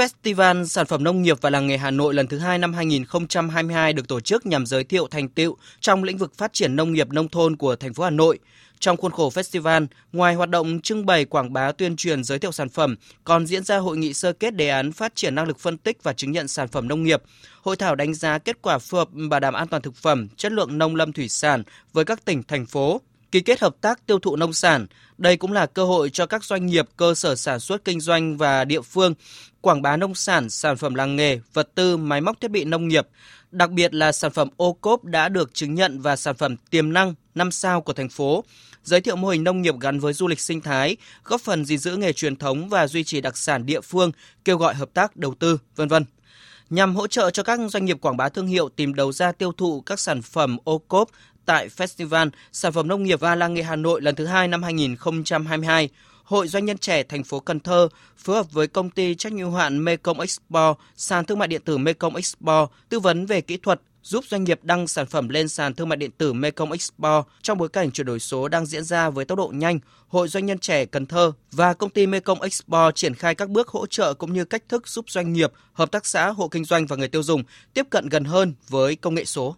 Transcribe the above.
Festival Sản phẩm Nông nghiệp và Làng nghề Hà Nội lần thứ hai năm 2022 được tổ chức nhằm giới thiệu thành tựu trong lĩnh vực phát triển nông nghiệp nông thôn của thành phố Hà Nội. Trong khuôn khổ festival, ngoài hoạt động trưng bày quảng bá tuyên truyền giới thiệu sản phẩm, còn diễn ra hội nghị sơ kết đề án phát triển năng lực phân tích và chứng nhận sản phẩm nông nghiệp, hội thảo đánh giá kết quả phù hợp bảo đảm an toàn thực phẩm, chất lượng nông lâm thủy sản với các tỉnh thành phố, ký kết hợp tác tiêu thụ nông sản. Đây cũng là cơ hội cho các doanh nghiệp, cơ sở sản xuất kinh doanh và địa phương quảng bá nông sản, sản phẩm làng nghề, vật tư, máy móc thiết bị nông nghiệp, đặc biệt là sản phẩm ô cốp đã được chứng nhận và sản phẩm tiềm năng 5 sao của thành phố, giới thiệu mô hình nông nghiệp gắn với du lịch sinh thái, góp phần gìn giữ nghề truyền thống và duy trì đặc sản địa phương, kêu gọi hợp tác đầu tư, vân vân. Nhằm hỗ trợ cho các doanh nghiệp quảng bá thương hiệu tìm đầu ra tiêu thụ các sản phẩm ô cốp tại Festival Sản phẩm Nông nghiệp và Làng nghề Hà Nội lần thứ hai năm 2022. Hội Doanh nhân trẻ thành phố Cần Thơ phối hợp với công ty trách nhiệm hạn Mekong Expo, sàn thương mại điện tử Mekong Expo tư vấn về kỹ thuật, giúp doanh nghiệp đăng sản phẩm lên sàn thương mại điện tử Mekong Expo trong bối cảnh chuyển đổi số đang diễn ra với tốc độ nhanh. Hội Doanh nhân trẻ Cần Thơ và công ty Mekong Expo triển khai các bước hỗ trợ cũng như cách thức giúp doanh nghiệp, hợp tác xã, hộ kinh doanh và người tiêu dùng tiếp cận gần hơn với công nghệ số.